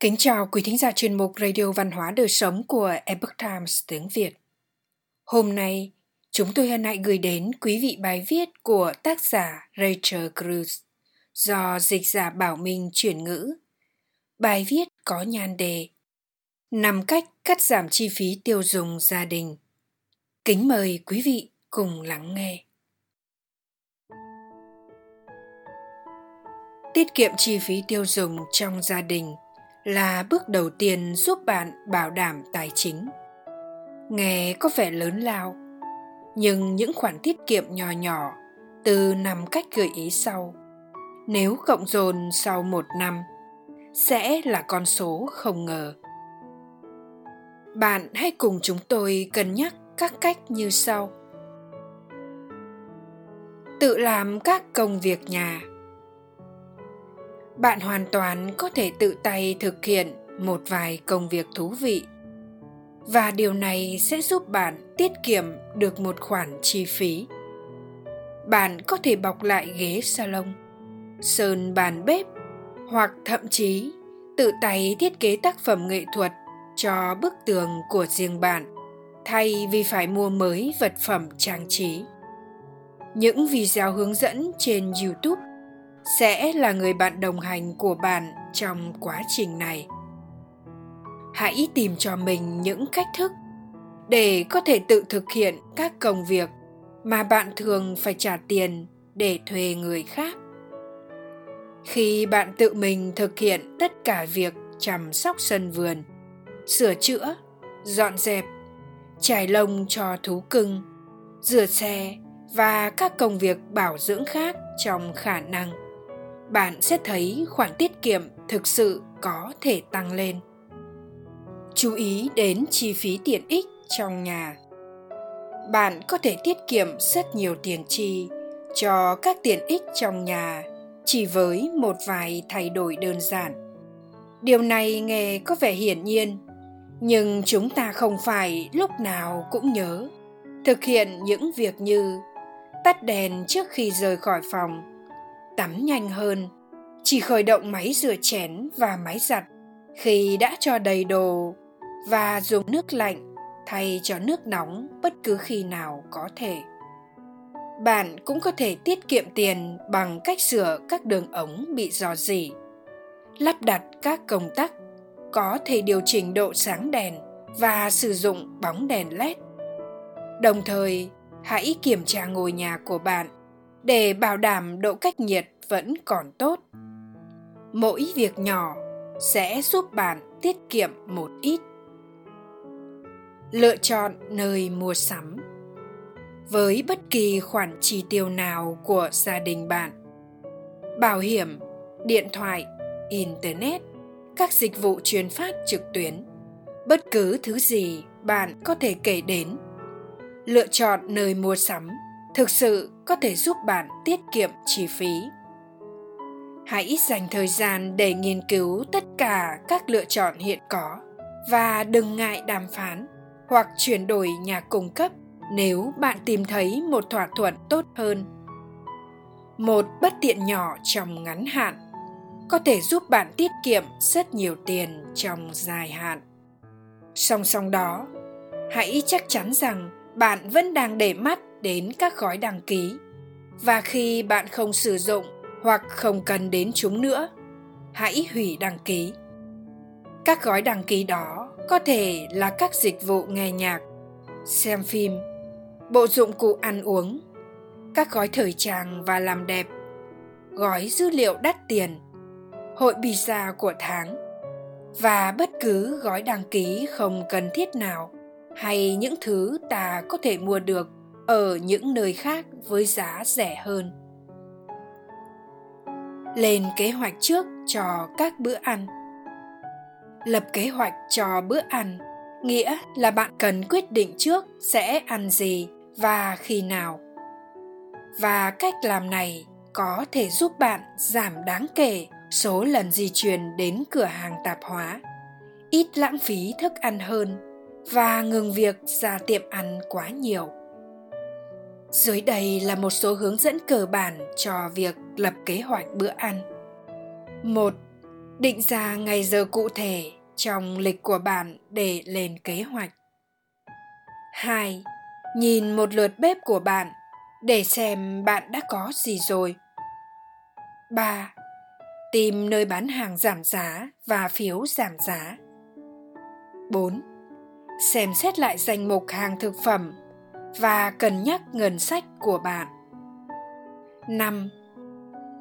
Kính chào quý thính giả chuyên mục Radio Văn hóa Đời Sống của Epoch Times tiếng Việt. Hôm nay, chúng tôi hân hạnh gửi đến quý vị bài viết của tác giả Rachel Cruz do dịch giả Bảo Minh chuyển ngữ. Bài viết có nhan đề Năm cách cắt giảm chi phí tiêu dùng gia đình. Kính mời quý vị cùng lắng nghe. Tiết kiệm chi phí tiêu dùng trong gia đình – là bước đầu tiên giúp bạn bảo đảm tài chính. Nghe có vẻ lớn lao, nhưng những khoản tiết kiệm nhỏ nhỏ từ năm cách gợi ý sau, nếu cộng dồn sau một năm, sẽ là con số không ngờ. Bạn hãy cùng chúng tôi cân nhắc các cách như sau. Tự làm các công việc nhà bạn hoàn toàn có thể tự tay thực hiện một vài công việc thú vị. Và điều này sẽ giúp bạn tiết kiệm được một khoản chi phí. Bạn có thể bọc lại ghế salon, sơn bàn bếp, hoặc thậm chí tự tay thiết kế tác phẩm nghệ thuật cho bức tường của riêng bạn, thay vì phải mua mới vật phẩm trang trí. Những video hướng dẫn trên youtube sẽ là người bạn đồng hành của bạn trong quá trình này. Hãy tìm cho mình những cách thức để có thể tự thực hiện các công việc mà bạn thường phải trả tiền để thuê người khác. Khi bạn tự mình thực hiện tất cả việc chăm sóc sân vườn, sửa chữa, dọn dẹp, trải lông cho thú cưng, rửa xe và các công việc bảo dưỡng khác trong khả năng bạn sẽ thấy khoản tiết kiệm thực sự có thể tăng lên. Chú ý đến chi phí tiện ích trong nhà. Bạn có thể tiết kiệm rất nhiều tiền chi cho các tiện ích trong nhà chỉ với một vài thay đổi đơn giản. Điều này nghe có vẻ hiển nhiên, nhưng chúng ta không phải lúc nào cũng nhớ. Thực hiện những việc như tắt đèn trước khi rời khỏi phòng tắm nhanh hơn. Chỉ khởi động máy rửa chén và máy giặt khi đã cho đầy đồ và dùng nước lạnh thay cho nước nóng bất cứ khi nào có thể. Bạn cũng có thể tiết kiệm tiền bằng cách sửa các đường ống bị rò rỉ lắp đặt các công tắc, có thể điều chỉnh độ sáng đèn và sử dụng bóng đèn led đồng thời, hãy kiểm tra ngôi nhà của bạn để bảo đảm độ cách nhiệt vẫn còn tốt, mỗi việc nhỏ sẽ giúp bạn tiết kiệm một ít. Lựa chọn nơi mua sắm. Với bất kỳ khoản chi tiêu nào của gia đình bạn, bảo hiểm, điện thoại, internet, các dịch vụ truyền phát trực tuyến, bất cứ thứ gì bạn có thể kể đến, lựa chọn nơi mua sắm thực sự có thể giúp bạn tiết kiệm chi phí. Hãy dành thời gian để nghiên cứu tất cả các lựa chọn hiện có và đừng ngại đàm phán hoặc chuyển đổi nhà cung cấp nếu bạn tìm thấy một thỏa thuận tốt hơn. Một bất tiện nhỏ trong ngắn hạn có thể giúp bạn tiết kiệm rất nhiều tiền trong dài hạn. Song song đó, hãy chắc chắn rằng bạn vẫn đang để mắt đến các gói đăng ký. Và khi bạn không sử dụng hoặc không cần đến chúng nữa, hãy hủy đăng ký. Các gói đăng ký đó có thể là các dịch vụ nghe nhạc, xem phim, bộ dụng cụ ăn uống, các gói thời trang và làm đẹp, gói dữ liệu đắt tiền, hội pizza của tháng, và bất cứ gói đăng ký không cần thiết nào hay những thứ ta có thể mua được ở những nơi khác với giá rẻ hơn. Lên kế hoạch trước cho các bữa ăn. Lập kế hoạch cho bữa ăn, nghĩa là bạn cần quyết định trước sẽ ăn gì và khi nào. Và cách làm này có thể giúp bạn giảm đáng kể số lần di chuyển đến cửa hàng tạp hóa, ít lãng phí thức ăn hơn và ngừng việc ra tiệm ăn quá nhiều dưới đây là một số hướng dẫn cơ bản cho việc lập kế hoạch bữa ăn. 1. định ra ngày giờ cụ thể trong lịch của bạn để lên kế hoạch 2. Nhìn một lượt bếp của bạn để xem bạn đã có gì rồi. 3. Tìm nơi bán hàng giảm giá và phiếu giảm giá. 4. Xem xét lại danh mục hàng thực phẩm và cân nhắc ngân sách của bạn. 5.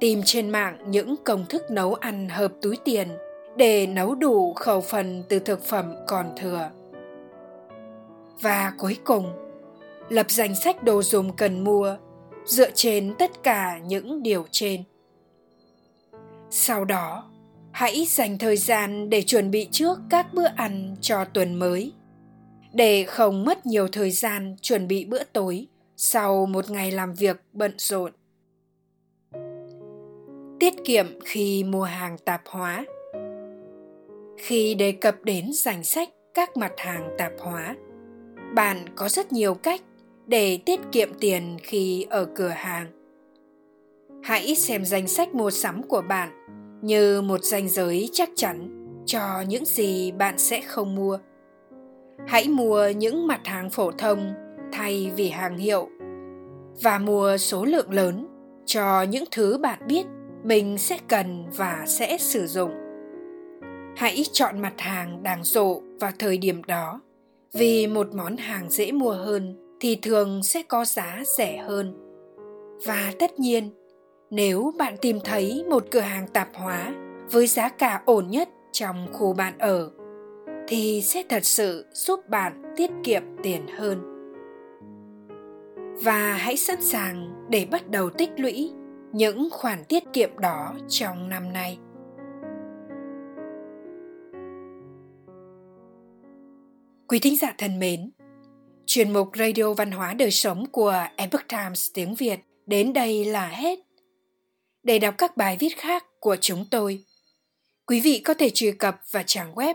Tìm trên mạng những công thức nấu ăn hợp túi tiền để nấu đủ khẩu phần từ thực phẩm còn thừa. Và cuối cùng, lập danh sách đồ dùng cần mua dựa trên tất cả những điều trên. Sau đó, hãy dành thời gian để chuẩn bị trước các bữa ăn cho tuần mới để không mất nhiều thời gian chuẩn bị bữa tối sau một ngày làm việc bận rộn. Tiết kiệm khi mua hàng tạp hóa. Khi đề cập đến danh sách các mặt hàng tạp hóa, bạn có rất nhiều cách để tiết kiệm tiền khi ở cửa hàng. Hãy xem danh sách mua sắm của bạn như một ranh giới chắc chắn cho những gì bạn sẽ không mua hãy mua những mặt hàng phổ thông thay vì hàng hiệu và mua số lượng lớn cho những thứ bạn biết mình sẽ cần và sẽ sử dụng. Hãy chọn mặt hàng đang rộ vào thời điểm đó, vì một món hàng dễ mua hơn thì thường sẽ có giá rẻ hơn. Và tất nhiên, nếu bạn tìm thấy một cửa hàng tạp hóa với giá cả ổn nhất trong khu bạn ở thì sẽ thật sự giúp bạn tiết kiệm tiền hơn. Và hãy sẵn sàng để bắt đầu tích lũy những khoản tiết kiệm đó trong năm nay. Quý thính giả thân mến, chuyên mục radio văn hóa đời sống của epoch times tiếng việt đến đây là hết. Để đọc các bài viết khác của chúng tôi, quý vị có thể truy cập vào trang web